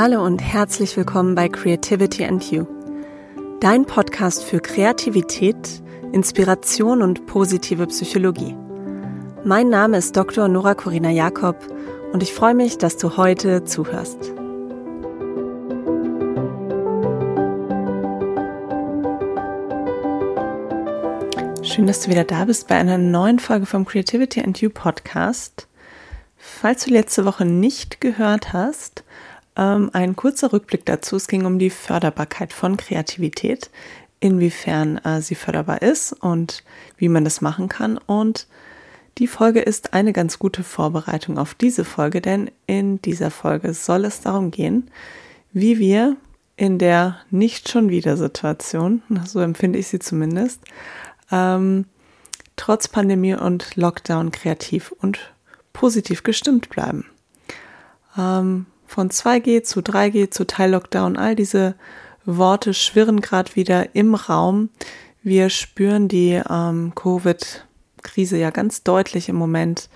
Hallo und herzlich willkommen bei Creativity and You, dein Podcast für Kreativität, Inspiration und positive Psychologie. Mein Name ist Dr. Nora Corina Jakob und ich freue mich, dass du heute zuhörst. Schön, dass du wieder da bist bei einer neuen Folge vom Creativity and You Podcast. Falls du letzte Woche nicht gehört hast, ähm, ein kurzer Rückblick dazu. Es ging um die Förderbarkeit von Kreativität, inwiefern äh, sie förderbar ist und wie man das machen kann. Und die Folge ist eine ganz gute Vorbereitung auf diese Folge, denn in dieser Folge soll es darum gehen, wie wir in der nicht schon wieder Situation, so empfinde ich sie zumindest, ähm, trotz Pandemie und Lockdown kreativ und positiv gestimmt bleiben. Ähm, von 2G zu 3G zu Teil-Lockdown, all diese Worte schwirren gerade wieder im Raum. Wir spüren die ähm, Covid-Krise ja ganz deutlich im Moment.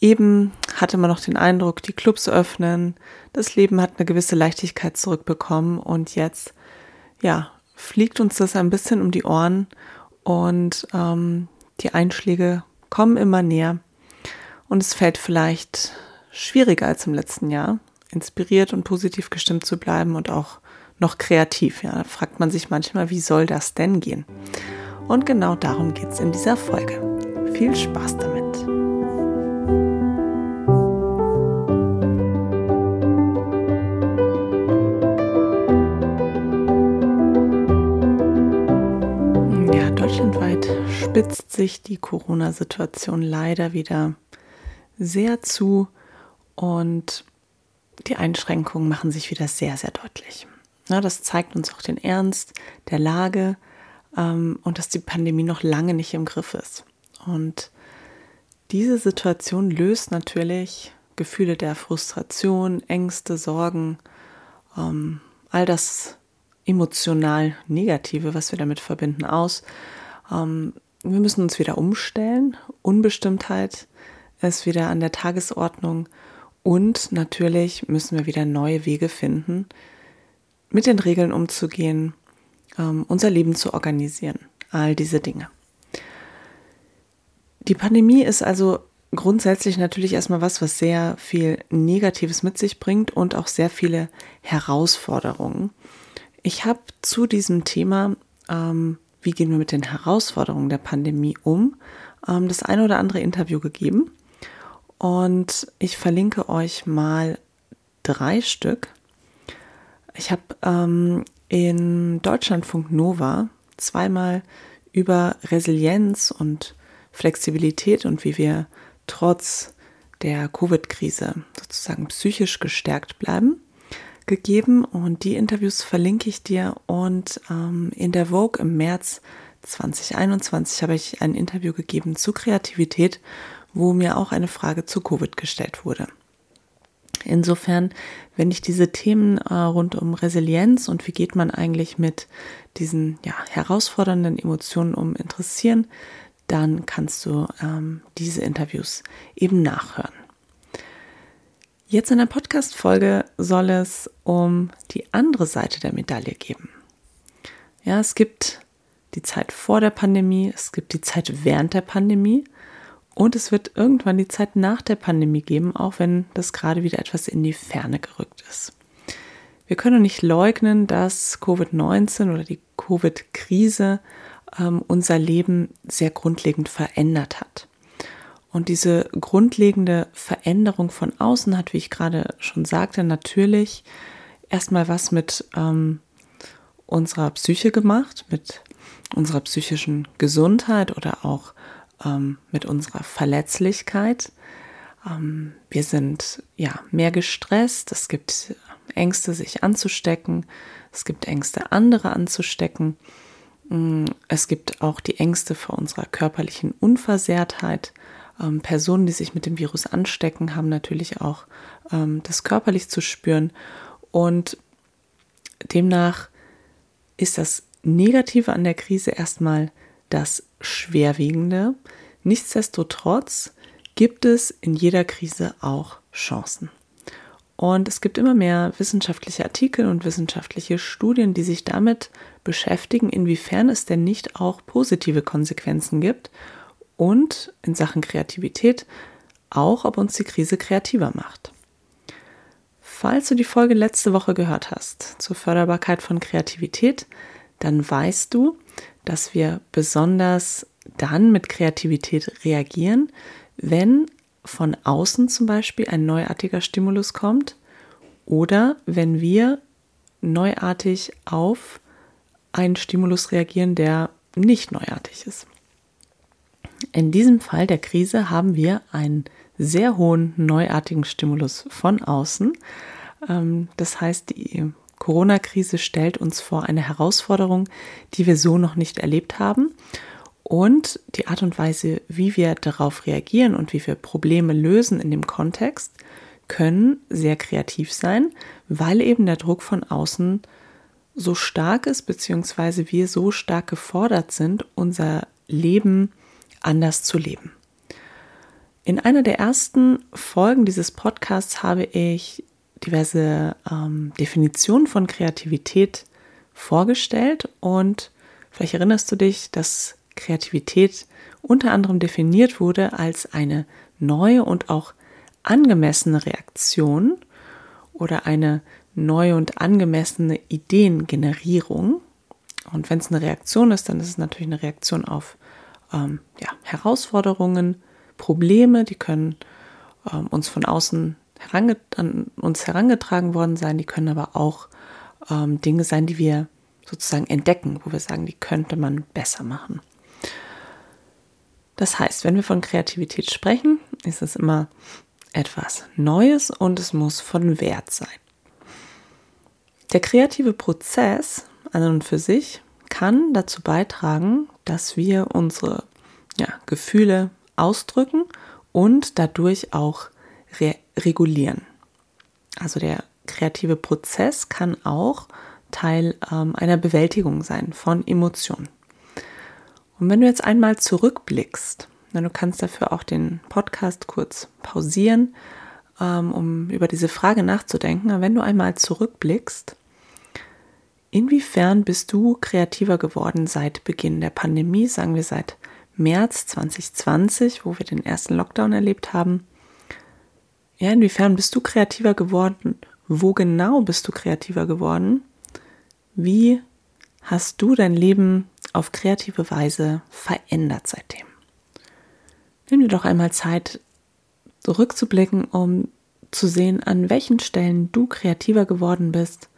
Eben hatte man noch den Eindruck, die Clubs öffnen, das Leben hat eine gewisse Leichtigkeit zurückbekommen. Und jetzt, ja, fliegt uns das ein bisschen um die Ohren. Und ähm, die Einschläge kommen immer näher. Und es fällt vielleicht schwieriger als im letzten Jahr inspiriert und positiv gestimmt zu bleiben und auch noch kreativ. Ja, da fragt man sich manchmal, wie soll das denn gehen? Und genau darum geht es in dieser Folge. Viel Spaß damit! Ja, deutschlandweit spitzt sich die Corona-Situation leider wieder sehr zu und die Einschränkungen machen sich wieder sehr, sehr deutlich. Ja, das zeigt uns auch den Ernst der Lage ähm, und dass die Pandemie noch lange nicht im Griff ist. Und diese Situation löst natürlich Gefühle der Frustration, Ängste, Sorgen, ähm, all das emotional Negative, was wir damit verbinden, aus. Ähm, wir müssen uns wieder umstellen. Unbestimmtheit ist wieder an der Tagesordnung und natürlich müssen wir wieder neue Wege finden, mit den Regeln umzugehen, ähm, unser Leben zu organisieren. All diese Dinge. Die Pandemie ist also grundsätzlich natürlich erstmal was, was sehr viel Negatives mit sich bringt und auch sehr viele Herausforderungen. Ich habe zu diesem Thema, ähm, wie gehen wir mit den Herausforderungen der Pandemie um, ähm, das eine oder andere Interview gegeben. Und ich verlinke euch mal drei Stück. Ich habe ähm, in Deutschlandfunk Nova zweimal über Resilienz und Flexibilität und wie wir trotz der Covid-Krise sozusagen psychisch gestärkt bleiben gegeben und die Interviews verlinke ich dir und ähm, in der Vogue im März 2021 habe ich ein Interview gegeben zu Kreativität wo mir auch eine Frage zu Covid gestellt wurde. Insofern, wenn dich diese Themen äh, rund um Resilienz und wie geht man eigentlich mit diesen ja, herausfordernden Emotionen um interessieren, dann kannst du ähm, diese Interviews eben nachhören. Jetzt in der Podcast-Folge soll es um die andere Seite der Medaille geben. Ja, es gibt die Zeit vor der Pandemie, es gibt die Zeit während der Pandemie und es wird irgendwann die Zeit nach der Pandemie geben, auch wenn das gerade wieder etwas in die Ferne gerückt ist. Wir können nicht leugnen, dass Covid-19 oder die Covid-Krise ähm, unser Leben sehr grundlegend verändert hat. Und diese grundlegende Veränderung von außen hat, wie ich gerade schon sagte, natürlich erstmal was mit ähm, unserer Psyche gemacht, mit unserer psychischen Gesundheit oder auch ähm, mit unserer Verletzlichkeit. Ähm, wir sind ja mehr gestresst. Es gibt Ängste, sich anzustecken. Es gibt Ängste, andere anzustecken. Mm, es gibt auch die Ängste vor unserer körperlichen Unversehrtheit. Ähm, Personen, die sich mit dem Virus anstecken, haben natürlich auch ähm, das körperlich zu spüren. Und demnach ist das Negative an der Krise erstmal das Schwerwiegende. Nichtsdestotrotz gibt es in jeder Krise auch Chancen. Und es gibt immer mehr wissenschaftliche Artikel und wissenschaftliche Studien, die sich damit beschäftigen, inwiefern es denn nicht auch positive Konsequenzen gibt und in Sachen Kreativität auch, ob uns die Krise kreativer macht. Falls du die Folge letzte Woche gehört hast zur Förderbarkeit von Kreativität, dann weißt du, dass wir besonders dann mit Kreativität reagieren, wenn von außen zum Beispiel ein neuartiger Stimulus kommt oder wenn wir neuartig auf einen Stimulus reagieren, der nicht neuartig ist. In diesem Fall der Krise haben wir einen sehr hohen neuartigen Stimulus von außen. Ähm, das heißt, die Corona-Krise stellt uns vor eine Herausforderung, die wir so noch nicht erlebt haben. Und die Art und Weise, wie wir darauf reagieren und wie wir Probleme lösen in dem Kontext, können sehr kreativ sein, weil eben der Druck von außen so stark ist, beziehungsweise wir so stark gefordert sind, unser Leben anders zu leben. In einer der ersten Folgen dieses Podcasts habe ich diverse ähm, Definitionen von Kreativität vorgestellt und vielleicht erinnerst du dich, dass Kreativität unter anderem definiert wurde als eine neue und auch angemessene Reaktion oder eine neue und angemessene Ideengenerierung. Und wenn es eine Reaktion ist, dann ist es natürlich eine Reaktion auf ähm, ja, Herausforderungen, Probleme, die können ähm, uns von außen an uns herangetragen worden sein, die können aber auch ähm, Dinge sein, die wir sozusagen entdecken, wo wir sagen, die könnte man besser machen. Das heißt, wenn wir von Kreativität sprechen, ist es immer etwas Neues und es muss von Wert sein. Der kreative Prozess an und für sich kann dazu beitragen, dass wir unsere ja, Gefühle ausdrücken und dadurch auch re regulieren. Also der kreative Prozess kann auch Teil ähm, einer Bewältigung sein von Emotionen. Und wenn du jetzt einmal zurückblickst, na, du kannst dafür auch den Podcast kurz pausieren, ähm, um über diese Frage nachzudenken. Aber wenn du einmal zurückblickst, inwiefern bist du kreativer geworden seit Beginn der Pandemie, sagen wir seit März 2020, wo wir den ersten Lockdown erlebt haben? Ja, inwiefern bist du kreativer geworden? Wo genau bist du kreativer geworden? Wie hast du dein Leben auf kreative Weise verändert seitdem? Nimm dir doch einmal Zeit, zurückzublicken, um zu sehen, an welchen Stellen du kreativer geworden bist.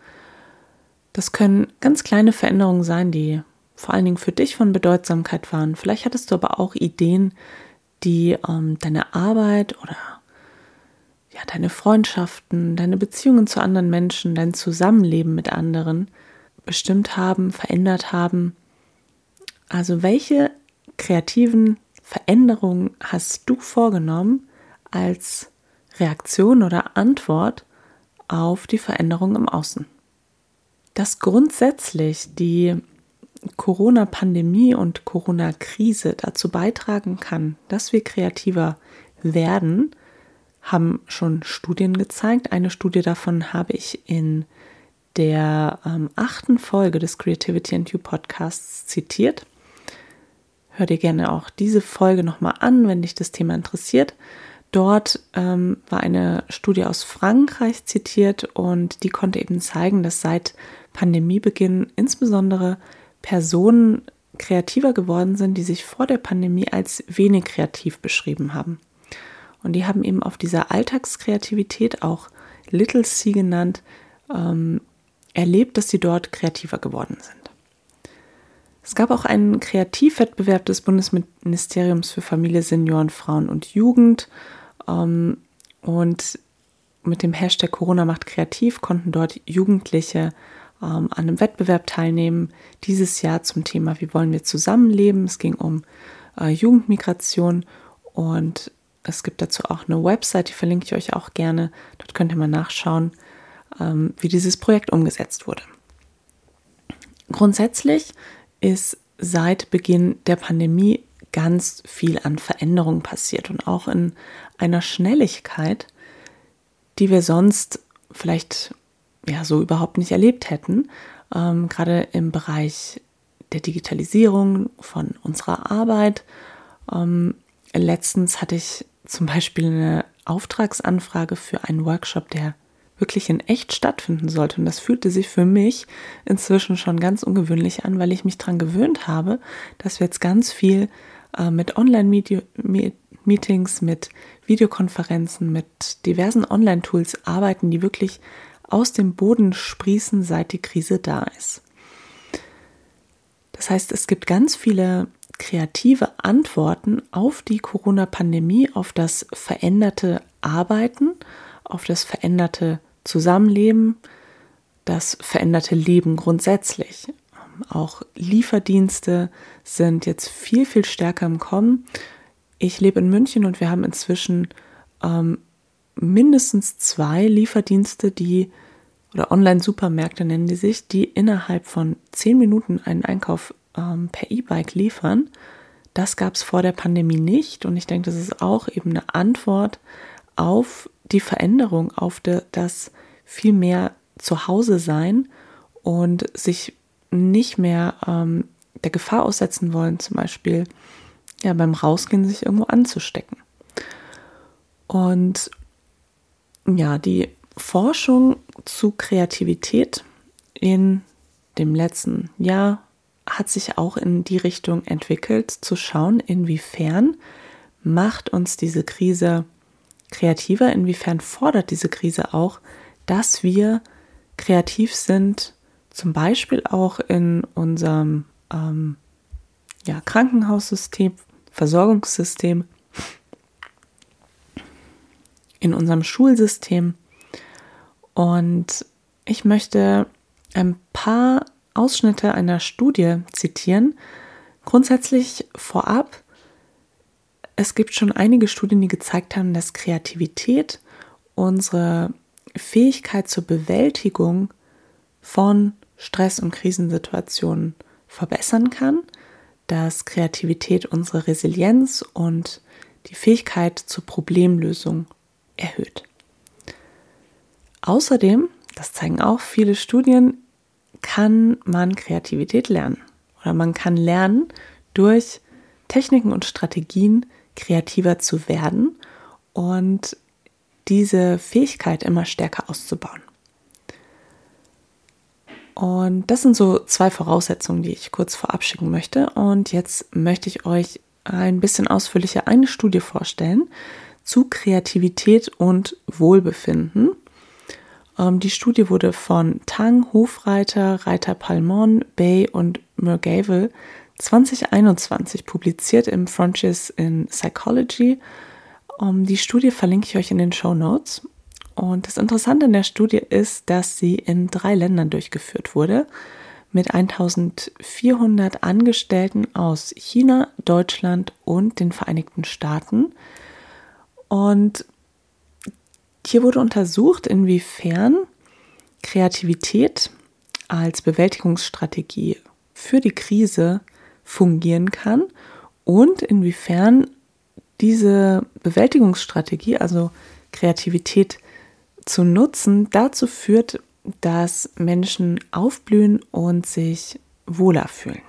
Das können ganz kleine Veränderungen sein, die vor allen Dingen für dich von Bedeutsamkeit waren. Vielleicht hattest du aber auch Ideen, die ähm, deine Arbeit oder ja, deine Freundschaften, deine Beziehungen zu anderen Menschen, dein Zusammenleben mit anderen bestimmt haben, verändert haben. Also welche kreativen Veränderungen hast du vorgenommen als Reaktion oder Antwort auf die Veränderung im Außen? Dass grundsätzlich die Corona-Pandemie und Corona-Krise dazu beitragen kann, dass wir kreativer werden, haben schon Studien gezeigt. Eine Studie davon habe ich in der ähm, achten Folge des Creativity and You Podcasts zitiert. Hör dir gerne auch diese Folge nochmal an, wenn dich das Thema interessiert. Dort ähm, war eine Studie aus Frankreich zitiert und die konnte eben zeigen, dass seit Pandemiebeginn insbesondere Personen kreativer geworden sind, die sich vor der Pandemie als wenig kreativ beschrieben haben. Und die haben eben auf dieser Alltagskreativität, auch Little C genannt, ähm, erlebt, dass sie dort kreativer geworden sind. Es gab auch einen Kreativwettbewerb des Bundesministeriums für Familie, Senioren, Frauen und Jugend. Ähm, und mit dem Hashtag Corona macht kreativ konnten dort Jugendliche ähm, an einem Wettbewerb teilnehmen. Dieses Jahr zum Thema Wie wollen wir zusammenleben? Es ging um äh, Jugendmigration und es gibt dazu auch eine Website, die verlinke ich euch auch gerne. Dort könnt ihr mal nachschauen, ähm, wie dieses Projekt umgesetzt wurde. Grundsätzlich ist seit Beginn der Pandemie ganz viel an Veränderungen passiert und auch in einer Schnelligkeit, die wir sonst vielleicht ja so überhaupt nicht erlebt hätten. Ähm, gerade im Bereich der Digitalisierung von unserer Arbeit. Ähm, letztens hatte ich zum Beispiel eine Auftragsanfrage für einen Workshop, der wirklich in echt stattfinden sollte. Und das fühlte sich für mich inzwischen schon ganz ungewöhnlich an, weil ich mich daran gewöhnt habe, dass wir jetzt ganz viel äh, mit Online-Meetings, mit Videokonferenzen, mit diversen Online-Tools arbeiten, die wirklich aus dem Boden sprießen, seit die Krise da ist. Das heißt, es gibt ganz viele kreative Antworten auf die Corona-Pandemie, auf das veränderte Arbeiten, auf das veränderte Zusammenleben, das veränderte Leben grundsätzlich. Auch Lieferdienste sind jetzt viel, viel stärker im Kommen. Ich lebe in München und wir haben inzwischen ähm, mindestens zwei Lieferdienste, die oder Online-Supermärkte nennen die sich, die innerhalb von zehn Minuten einen Einkauf ähm, per E-Bike liefern. Das gab es vor der Pandemie nicht und ich denke, das ist auch eben eine Antwort auf die Veränderung, auf de, das viel mehr zu Hause sein und sich nicht mehr ähm, der Gefahr aussetzen wollen, zum Beispiel ja beim Rausgehen sich irgendwo anzustecken. Und ja, die Forschung zu Kreativität in dem letzten Jahr hat sich auch in die Richtung entwickelt, zu schauen, inwiefern macht uns diese Krise kreativer, inwiefern fordert diese Krise auch, dass wir kreativ sind, zum Beispiel auch in unserem ähm, ja, Krankenhaussystem, Versorgungssystem, in unserem Schulsystem. Und ich möchte ein paar Ausschnitte einer Studie zitieren. Grundsätzlich vorab, es gibt schon einige Studien, die gezeigt haben, dass Kreativität unsere Fähigkeit zur Bewältigung von Stress- und Krisensituationen verbessern kann, dass Kreativität unsere Resilienz und die Fähigkeit zur Problemlösung erhöht. Außerdem, das zeigen auch viele Studien, kann man Kreativität lernen. Oder man kann lernen, durch Techniken und Strategien kreativer zu werden und diese Fähigkeit immer stärker auszubauen. Und das sind so zwei Voraussetzungen, die ich kurz vorab schicken möchte. Und jetzt möchte ich euch ein bisschen ausführlicher eine Studie vorstellen zu Kreativität und Wohlbefinden. Ähm, die Studie wurde von Tang, Hofreiter, Reiter Palmon, Bay und Murgavel 2021 publiziert im Frontiers in Psychology. Ähm, die Studie verlinke ich euch in den Show Notes. Und das Interessante an der Studie ist, dass sie in drei Ländern durchgeführt wurde, mit 1400 Angestellten aus China, Deutschland und den Vereinigten Staaten. Und hier wurde untersucht, inwiefern Kreativität als Bewältigungsstrategie für die Krise fungieren kann und inwiefern diese Bewältigungsstrategie, also Kreativität zu nutzen, dazu führt, dass Menschen aufblühen und sich wohler fühlen.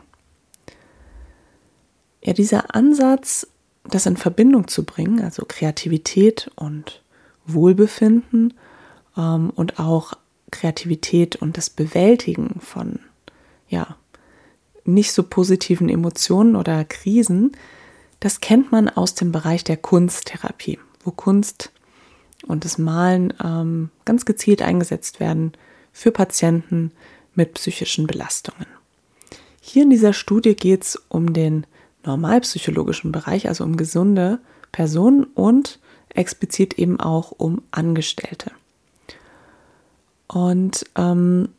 Ja, dieser Ansatz, das in Verbindung zu bringen, also Kreativität und Wohlbefinden ähm, und auch Kreativität und das Bewältigen von ja, nicht so positiven Emotionen oder Krisen, das kennt man aus dem Bereich der Kunsttherapie, wo Kunst und das Malen ähm, ganz gezielt eingesetzt werden für Patienten mit psychischen Belastungen. Hier in dieser Studie geht es um den normalpsychologischen Bereich, also um gesunde Personen und explizit eben auch um Angestellte. Und ähm,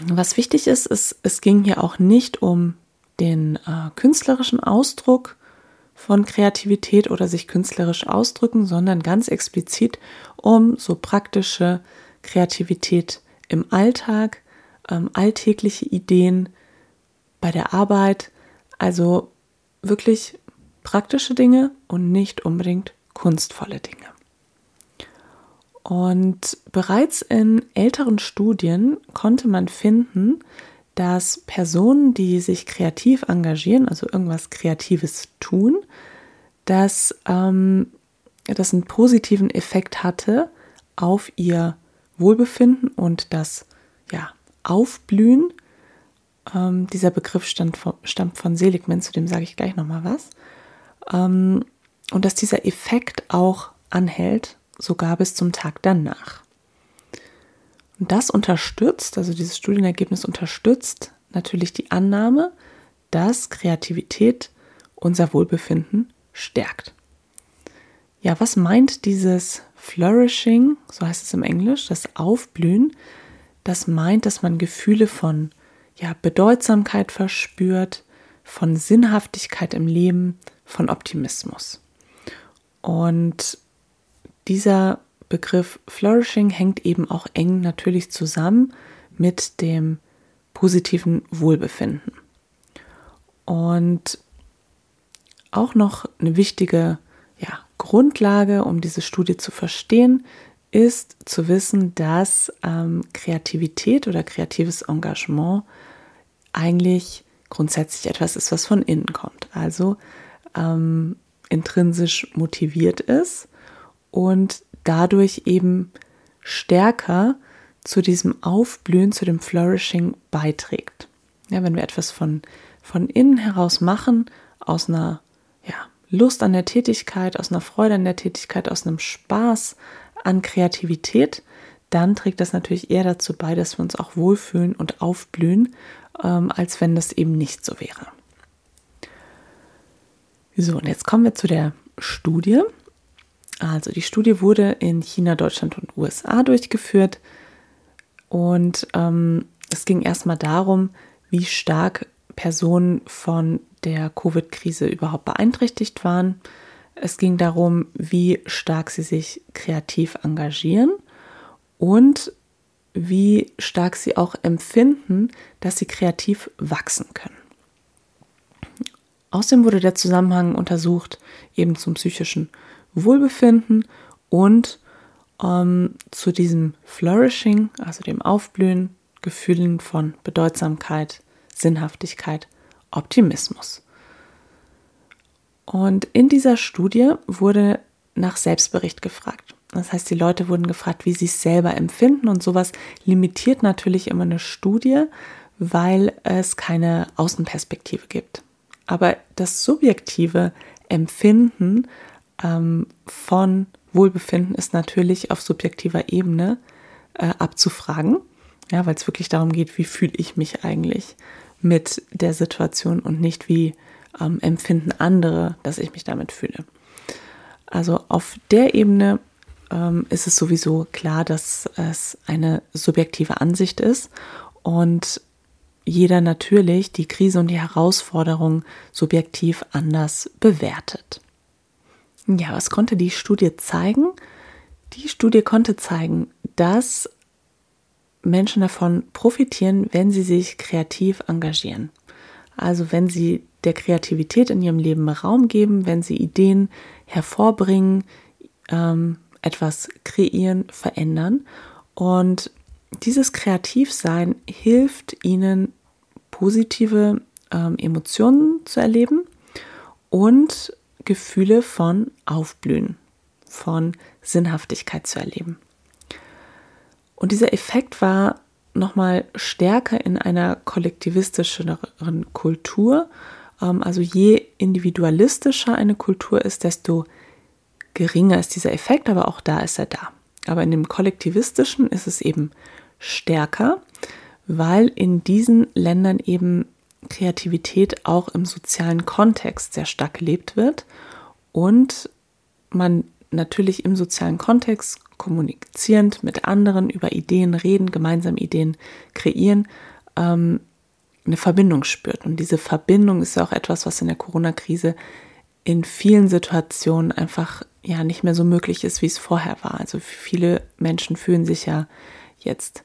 was wichtig ist, ist, es ging hier auch nicht um den äh, künstlerischen Ausdruck von Kreativität oder sich künstlerisch ausdrücken, sondern ganz explizit um so praktische Kreativität im Alltag, ähm, alltägliche Ideen bei der Arbeit, also wirklich praktische Dinge und nicht unbedingt kunstvolle Dinge. Und bereits in älteren Studien konnte man finden, dass Personen, die sich kreativ engagieren, also irgendwas Kreatives tun, dass ähm, das einen positiven Effekt hatte auf ihr Wohlbefinden und das ja, Aufblühen. Ähm, dieser Begriff stammt von, stammt von Seligman, zu dem sage ich gleich nochmal was. Ähm, und dass dieser Effekt auch anhält, sogar bis zum Tag danach. Und das unterstützt, also dieses Studienergebnis unterstützt natürlich die Annahme, dass Kreativität unser Wohlbefinden stärkt. Ja, was meint dieses Flourishing, so heißt es im Englisch, das Aufblühen? Das meint, dass man Gefühle von ja, Bedeutsamkeit verspürt, von Sinnhaftigkeit im Leben, von Optimismus. Und dieser Begriff Flourishing hängt eben auch eng natürlich zusammen mit dem positiven Wohlbefinden. Und auch noch eine wichtige ja, Grundlage, um diese Studie zu verstehen, ist zu wissen, dass ähm, Kreativität oder kreatives Engagement eigentlich grundsätzlich etwas ist, was von innen kommt. Also ähm, intrinsisch motiviert ist und dadurch eben stärker zu diesem Aufblühen, zu dem Flourishing beiträgt. Ja, wenn wir etwas von, von innen heraus machen, aus einer ja, Lust an der Tätigkeit, aus einer Freude an der Tätigkeit, aus einem Spaß an Kreativität, dann trägt das natürlich eher dazu bei, dass wir uns auch wohlfühlen und aufblühen, ähm, als wenn das eben nicht so wäre. So, und jetzt kommen wir zu der Studie. Also die Studie wurde in China, Deutschland und USA durchgeführt und ähm, es ging erstmal darum, wie stark Personen von der Covid-Krise überhaupt beeinträchtigt waren. Es ging darum, wie stark sie sich kreativ engagieren und wie stark sie auch empfinden, dass sie kreativ wachsen können. Außerdem wurde der Zusammenhang untersucht eben zum psychischen Wohlbefinden und ähm, zu diesem Flourishing, also dem Aufblühen, Gefühlen von Bedeutsamkeit, Sinnhaftigkeit, Optimismus. Und in dieser Studie wurde nach Selbstbericht gefragt. Das heißt, die Leute wurden gefragt, wie sie es selber empfinden und sowas limitiert natürlich immer eine Studie, weil es keine Außenperspektive gibt. Aber das subjektive Empfinden ähm, von Wohlbefinden ist natürlich auf subjektiver Ebene äh, abzufragen, ja, weil es wirklich darum geht, wie fühle ich mich eigentlich mit der Situation und nicht wie ähm, empfinden andere, dass ich mich damit fühle. Also auf der Ebene ähm, ist es sowieso klar, dass es eine subjektive Ansicht ist und jeder natürlich die Krise und die Herausforderung subjektiv anders bewertet. Ja, was konnte die Studie zeigen? Die Studie konnte zeigen, dass Menschen davon profitieren, wenn sie sich kreativ engagieren. Also wenn sie der Kreativität in ihrem Leben Raum geben, wenn sie Ideen hervorbringen, ähm, etwas kreieren, verändern. Und dieses Kreativsein hilft ihnen, positive ähm, Emotionen zu erleben und Gefühle von Aufblühen, von Sinnhaftigkeit zu erleben. Und dieser Effekt war nochmal stärker in einer kollektivistischeren Kultur. Ähm, also je individualistischer eine Kultur ist, desto geringer ist dieser Effekt, aber auch da ist er da. Aber in dem kollektivistischen ist es eben stärker, weil in diesen Ländern eben Kreativität auch im sozialen Kontext sehr stark gelebt wird und man natürlich im sozialen Kontext kommunizierend mit anderen über Ideen reden, gemeinsam Ideen kreieren, ähm, eine Verbindung spürt. Und diese Verbindung ist ja auch etwas, was in der Corona-Krise in vielen Situationen einfach ja nicht mehr so möglich ist, wie es vorher war. Also viele Menschen fühlen sich ja jetzt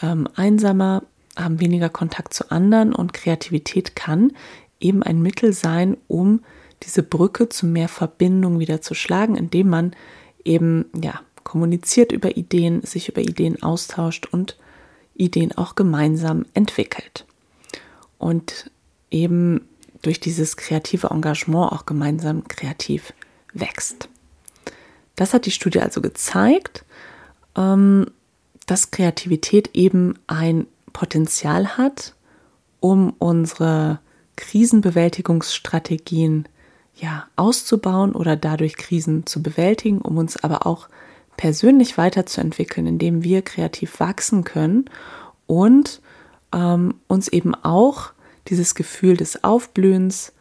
ähm, einsamer, haben weniger Kontakt zu anderen und Kreativität kann eben ein Mittel sein, um diese Brücke zu mehr Verbindung wieder zu schlagen, indem man eben ja kommuniziert über Ideen, sich über Ideen austauscht und Ideen auch gemeinsam entwickelt. Und eben durch dieses kreative Engagement auch gemeinsam kreativ wächst. Das hat die Studie also gezeigt, ähm, dass Kreativität eben ein Potenzial hat, um unsere Krisenbewältigungsstrategien ja, auszubauen oder dadurch Krisen zu bewältigen, um uns aber auch persönlich weiterzuentwickeln, indem wir kreativ wachsen können und ähm, uns eben auch dieses Gefühl des Aufblühens,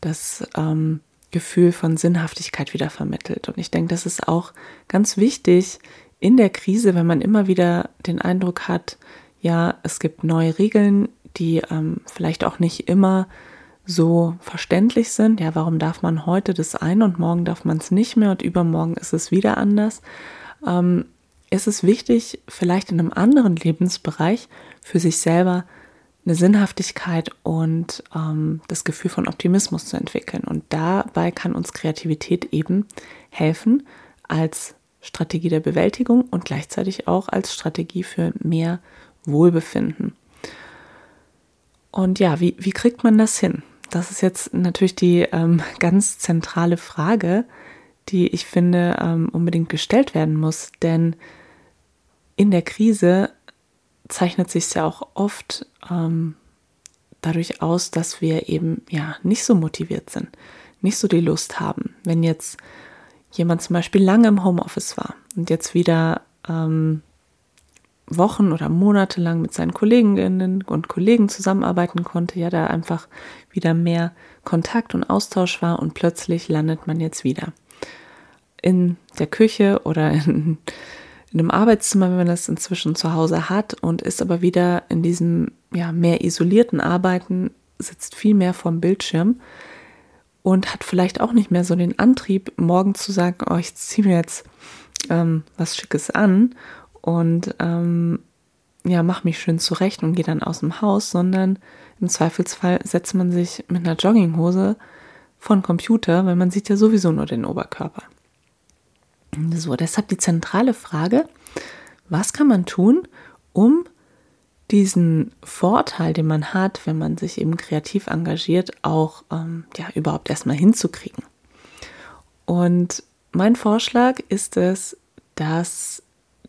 das ähm, Gefühl von Sinnhaftigkeit wieder vermittelt. Und ich denke, das ist auch ganz wichtig in der Krise, wenn man immer wieder den Eindruck hat, ja, es gibt neue Regeln, die ähm, vielleicht auch nicht immer so verständlich sind. Ja, warum darf man heute das ein und morgen darf man es nicht mehr und übermorgen ist es wieder anders? Ähm, ist es wichtig, vielleicht in einem anderen Lebensbereich für sich selber eine Sinnhaftigkeit und ähm, das Gefühl von Optimismus zu entwickeln. Und dabei kann uns Kreativität eben helfen als Strategie der Bewältigung und gleichzeitig auch als Strategie für mehr Wohlbefinden. Und ja, wie, wie kriegt man das hin? Das ist jetzt natürlich die ähm, ganz zentrale Frage, die ich finde ähm, unbedingt gestellt werden muss. Denn in der Krise zeichnet sich ja auch oft ähm, dadurch aus, dass wir eben ja nicht so motiviert sind, nicht so die Lust haben. Wenn jetzt jemand zum Beispiel lange im Homeoffice war und jetzt wieder ähm, Wochen oder Monate lang mit seinen Kolleginnen und Kollegen zusammenarbeiten konnte, ja, da einfach wieder mehr Kontakt und Austausch war und plötzlich landet man jetzt wieder in der Küche oder in, in einem Arbeitszimmer, wenn man das inzwischen zu Hause hat und ist aber wieder in diesem ja, mehr isolierten Arbeiten, sitzt viel mehr vorm Bildschirm und hat vielleicht auch nicht mehr so den Antrieb, morgen zu sagen, oh, ich ziehe mir jetzt ähm, was Schickes an und ähm, ja, mach mich schön zurecht und gehe dann aus dem Haus, sondern im Zweifelsfall setzt man sich mit einer Jogginghose von Computer, weil man sieht ja sowieso nur den Oberkörper. So, deshalb die zentrale Frage, was kann man tun, um diesen Vorteil, den man hat, wenn man sich eben kreativ engagiert, auch ähm, ja, überhaupt erstmal hinzukriegen. Und mein Vorschlag ist es, dass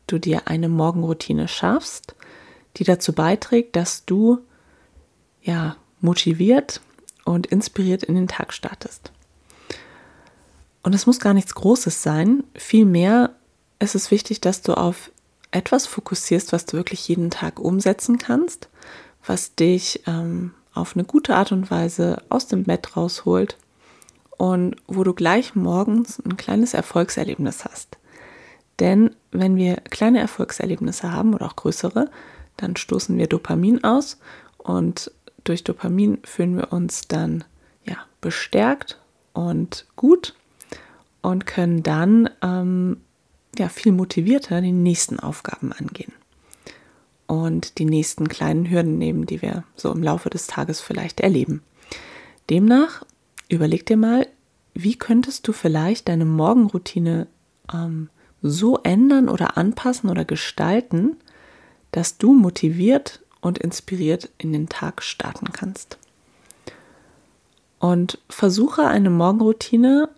du dir eine Morgenroutine schaffst, die dazu beiträgt, dass du ja motiviert und inspiriert in den Tag startest. Und es muss gar nichts Großes sein. Vielmehr ist es wichtig, dass du auf etwas fokussierst, was du wirklich jeden Tag umsetzen kannst, was dich ähm, auf eine gute Art und Weise aus dem Bett rausholt und wo du gleich morgens ein kleines Erfolgserlebnis hast. Denn wenn wir kleine Erfolgserlebnisse haben oder auch größere, dann stoßen wir Dopamin aus und durch Dopamin fühlen wir uns dann ja bestärkt und gut und können dann ähm, ja, viel motivierter die nächsten Aufgaben angehen und die nächsten kleinen Hürden nehmen, die wir so im Laufe des Tages vielleicht erleben. Demnach überleg dir mal, wie könntest du vielleicht deine Morgenroutine ähm, so ändern oder anpassen oder gestalten, dass du motiviert und inspiriert in den Tag starten kannst. Und versuche eine Morgenroutine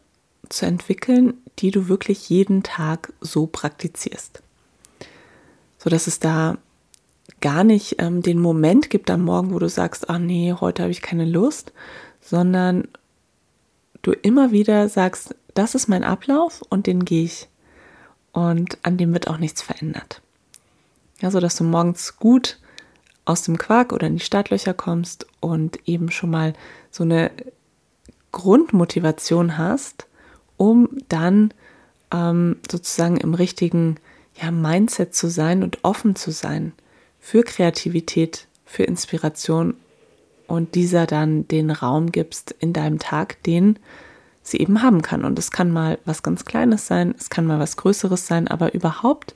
zu entwickeln, die du wirklich jeden Tag so praktizierst. So dass es da gar nicht ähm, den Moment gibt am Morgen, wo du sagst, ach nee, heute habe ich keine Lust, sondern du immer wieder sagst, das ist mein Ablauf und den gehe ich. Und an dem wird auch nichts verändert. Ja, so dass du morgens gut aus dem Quark oder in die Startlöcher kommst und eben schon mal so eine Grundmotivation hast, um dann ähm, sozusagen im richtigen ja, Mindset zu sein und offen zu sein für Kreativität, für Inspiration und dieser dann den Raum gibst in deinem Tag, den sie eben haben kann. Und es kann mal was ganz Kleines sein, es kann mal was Größeres sein, aber überhaupt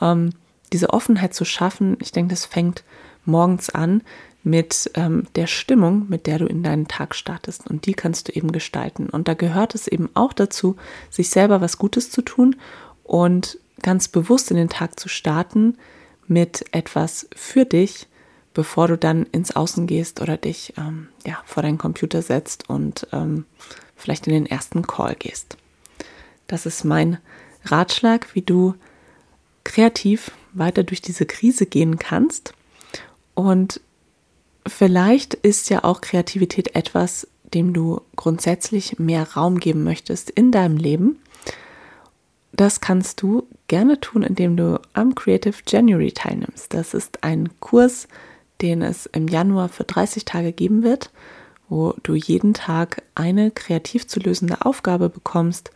ähm, diese Offenheit zu schaffen, ich denke, das fängt morgens an, mit ähm, der Stimmung, mit der du in deinen Tag startest. Und die kannst du eben gestalten. Und da gehört es eben auch dazu, sich selber was Gutes zu tun und ganz bewusst in den Tag zu starten mit etwas für dich, bevor du dann ins Außen gehst oder dich ähm, ja, vor deinen Computer setzt und ähm, vielleicht in den ersten Call gehst. Das ist mein Ratschlag, wie du kreativ weiter durch diese Krise gehen kannst. Und vielleicht ist ja auch Kreativität etwas, dem du grundsätzlich mehr Raum geben möchtest in deinem Leben. Das kannst du gerne tun, indem du am Creative January teilnimmst. Das ist ein Kurs, den es im Januar für 30 Tage geben wird, wo du jeden Tag eine kreativ zu lösende Aufgabe bekommst.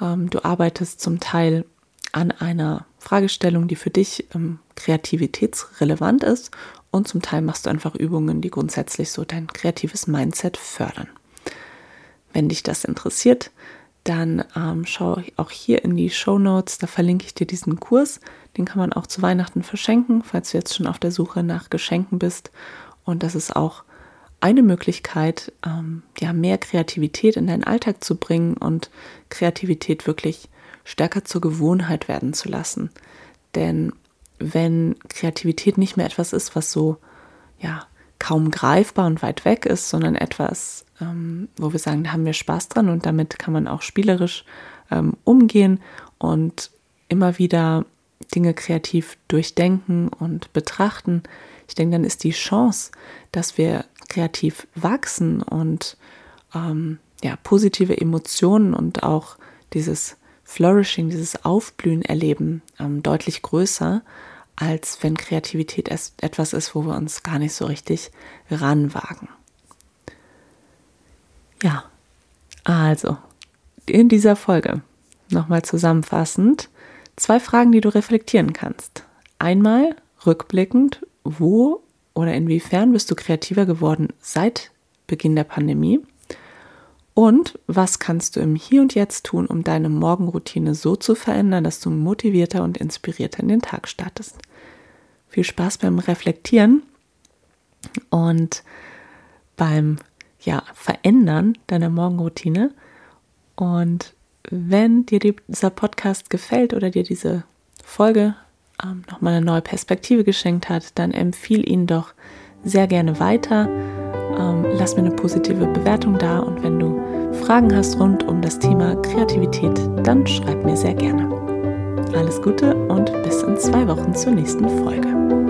Ähm, du arbeitest zum Teil an einer Fragestellung, die für dich ähm, kreativitätsrelevant ist und zum Teil machst du einfach Übungen, die grundsätzlich so dein kreatives Mindset fördern. Wenn dich das interessiert, dann ähm, schau auch hier in die Show Notes, da verlinke ich dir diesen Kurs. Den kann man auch zu Weihnachten verschenken, falls du jetzt schon auf der Suche nach Geschenken bist. Und das ist auch eine Möglichkeit, ähm, ja, mehr Kreativität in deinen Alltag zu bringen und Kreativität wirklich stärker zur Gewohnheit werden zu lassen. Denn wenn Kreativität nicht mehr etwas ist, was so, ja, kaum greifbar und weit weg ist, sondern etwas, ähm, wo wir sagen, da haben wir Spaß dran und damit kann man auch spielerisch ähm, umgehen und immer wieder Dinge kreativ durchdenken und betrachten. Ich denke, dann ist die Chance, dass wir kreativ wachsen und ähm, ja, positive Emotionen und auch dieses Flourishing, dieses Aufblühen erleben, ähm, deutlich größer, als wenn Kreativität etwas ist, wo wir uns gar nicht so richtig ranwagen. Ja, also in dieser Folge nochmal zusammenfassend zwei Fragen, die du reflektieren kannst. Einmal rückblickend, wo oder inwiefern bist du kreativer geworden seit Beginn der Pandemie? Und was kannst du im Hier und Jetzt tun, um deine Morgenroutine so zu verändern, dass du motivierter und inspirierter in den Tag startest? Viel Spaß beim Reflektieren und beim ja, Verändern deiner Morgenroutine. Und wenn dir dieser Podcast gefällt oder dir diese Folge ähm, nochmal eine neue Perspektive geschenkt hat, dann empfiehl ihn doch sehr gerne weiter. Ähm, lass mir eine positive Bewertung da und wenn du Fragen hast rund um das Thema Kreativität, dann schreib mir sehr gerne. Alles Gute und bis in zwei Wochen zur nächsten Folge.